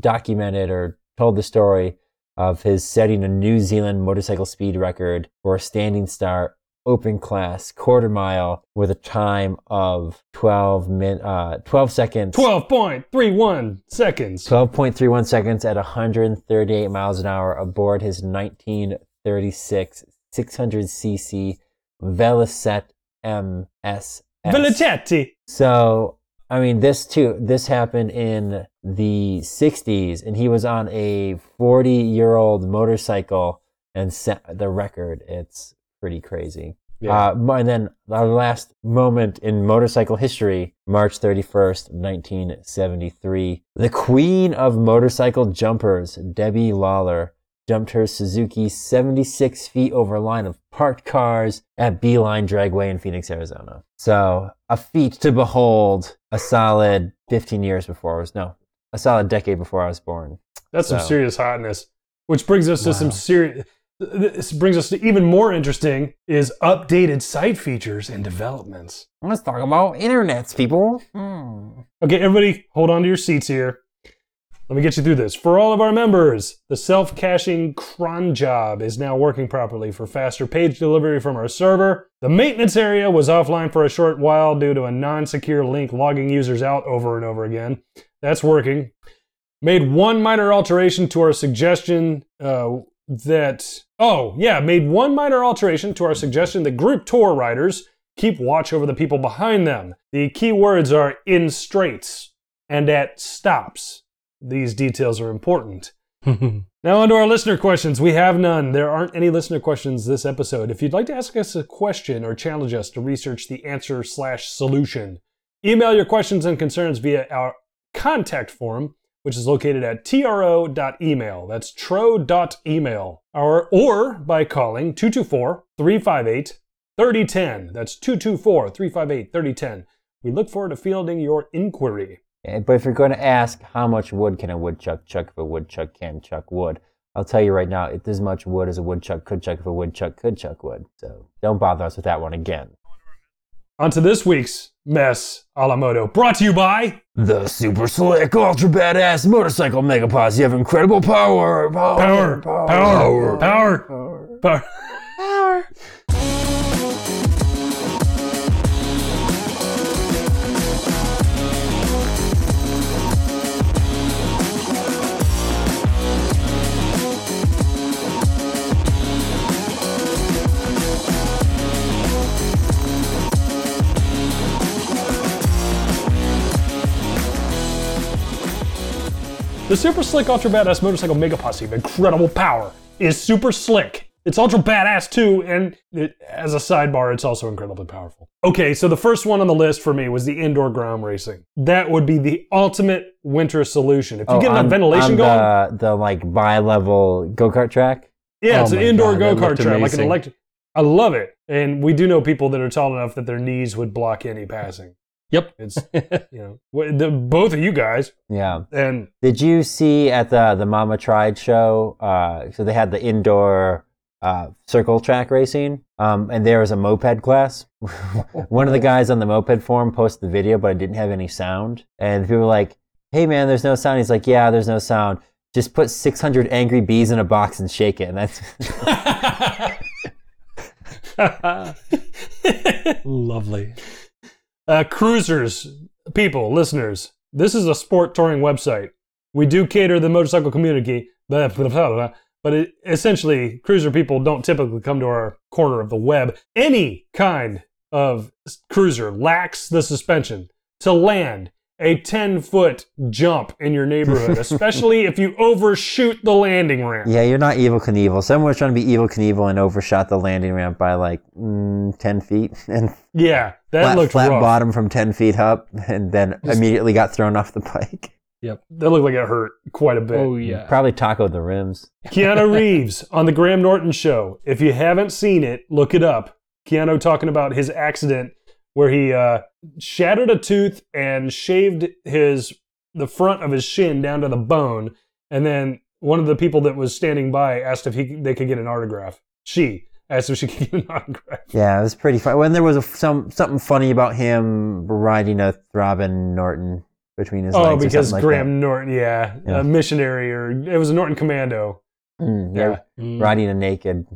documented or told the story of his setting a New Zealand motorcycle speed record for a standing start open class quarter mile with a time of 12 min uh 12 seconds 12.31 seconds. 12.31 seconds at 138 miles an hour aboard his 1936 600cc Velocette MS Velicetti. so, I mean, this too, this happened in the 60s, and he was on a 40 year old motorcycle and set the record. It's pretty crazy. Yeah. Uh, and then our last moment in motorcycle history, March 31st, 1973. The queen of motorcycle jumpers, Debbie Lawler, jumped her Suzuki 76 feet over a line of parked cars at Beeline Dragway in Phoenix, Arizona. So a feat to behold a solid 15 years before I was, no, a solid decade before I was born. That's some serious hotness. Which brings us to some serious. This brings us to even more interesting is updated site features and developments. Let's talk about internets, people. Hmm. Okay, everybody, hold on to your seats here. Let me get you through this. For all of our members, the self caching cron job is now working properly for faster page delivery from our server. The maintenance area was offline for a short while due to a non secure link logging users out over and over again. That's working. Made one minor alteration to our suggestion uh, that. Oh, yeah, made one minor alteration to our suggestion that group tour riders keep watch over the people behind them. The key words are in straights and at stops. These details are important. Now, on to our listener questions. We have none. There aren't any listener questions this episode. If you'd like to ask us a question or challenge us to research the answer slash solution, email your questions and concerns via our contact form, which is located at tro.email. That's tro.email. Or, or by calling 224 358 3010. That's 224 358 3010. We look forward to fielding your inquiry. But if you're going to ask how much wood can a woodchuck chuck if a woodchuck can chuck wood, I'll tell you right now, it's as much wood as a woodchuck could chuck if a woodchuck could chuck wood. So don't bother us with that one again. On to this week's Mess a la Moto, brought to you by The super slick, ultra badass motorcycle mega posse have incredible power. Power. Power. power. Power, power, power, power. The Super Slick Ultra Badass Motorcycle Mega Posse of incredible power is super slick. It's ultra badass too, and it, as a sidebar, it's also incredibly powerful. Okay, so the first one on the list for me was the indoor ground racing. That would be the ultimate winter solution. If you Oh, get enough on- ventilation on going, the, the like bi-level go-kart track. yeah, Oh it's an my indoor God, go that kart looked track, like an amazing. electric. I love it, and we do know people that are tall enough that their knees would block any passing. Yep. It's you know the, both of you guys, Yeah. and Did you see at the the Mama Tried show? Uh, so they had the indoor uh, circle track racing, um, and there was a moped class. One of the guys on the moped forum posted the video, but it didn't have any sound. And people were like, "Hey man, there's no sound." He's like, "Yeah, there's no sound. Just put 600 angry bees in a box and shake it." And that's Lovely. Uh, cruisers, people, listeners, this is a sport touring website. We do cater the motorcycle community, blah, blah, blah, but it, essentially, cruiser people don't typically come to our corner of the web. Any kind of cruiser lacks the suspension to land a 10 foot jump in your neighborhood, especially if you overshoot the landing ramp. yeah, you're not Evel Knievel. Someone was trying to be Evel Knievel and overshot the landing ramp by like mm, 10 feet and Yeah, that flat, looked flat rough. bottom from 10 feet up, and then immediately got thrown off the bike. Yep. That looked like it hurt quite a bit. Oh yeah. Probably tacoed the rims. Keanu Reeves on the Graham Norton show. If you haven't seen it, look it up. Keanu talking about his accident where he uh, shattered a tooth and shaved his the front of his shin down to the bone, and then one of the people that was standing by asked if he they could get an autograph. She asked if she could get an autograph. Yeah, it was pretty fun. When there was a, some something funny about him riding a throbbing Norton between his Oh, legs. or because something like Graham Norton, yeah, Yeah. a missionary, or it was a Norton Commando. Mm, yeah, Mm. riding a naked.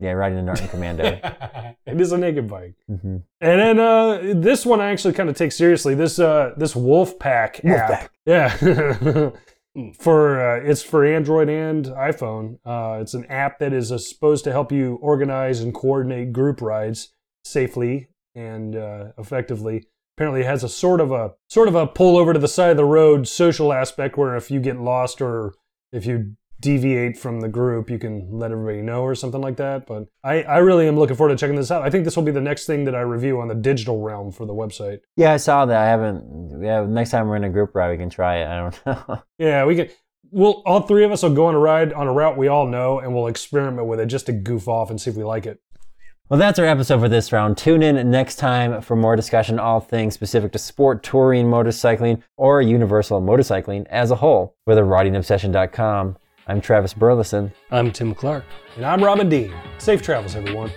Yeah, riding a Norton Commando. it is a naked bike. hmm And then uh, this one I actually kind of take seriously. This uh, this Wolfpack app, yeah, for uh, it's for Android and iPhone. Uh, it's an app that is uh, supposed to help you organize and coordinate group rides safely and uh, effectively. Apparently, it has a sort of a sort of a pull over to the side of the road social aspect where if you get lost or if you deviate from the group, you can let everybody know or something like that. But I, I really am looking forward to checking this out. I think this will be the next thing that I review on the digital realm for the website. Yeah, I saw that. I haven't. Yeah, next time we're in a group ride, we can try it. I don't know. yeah, we can. Well, all three of us will go on a ride on a route we all know, and we'll experiment with it just to goof off and see if we like it. Well, that's our episode for this round. Tune in next time for more discussion, all things specific to sport, touring, motorcycling, or universal motorcycling as a whole with a ridingobsession.com. I'm Travis Burleson. I'm Tim Clark. And I'm Robin Dean. Safe travels, everyone.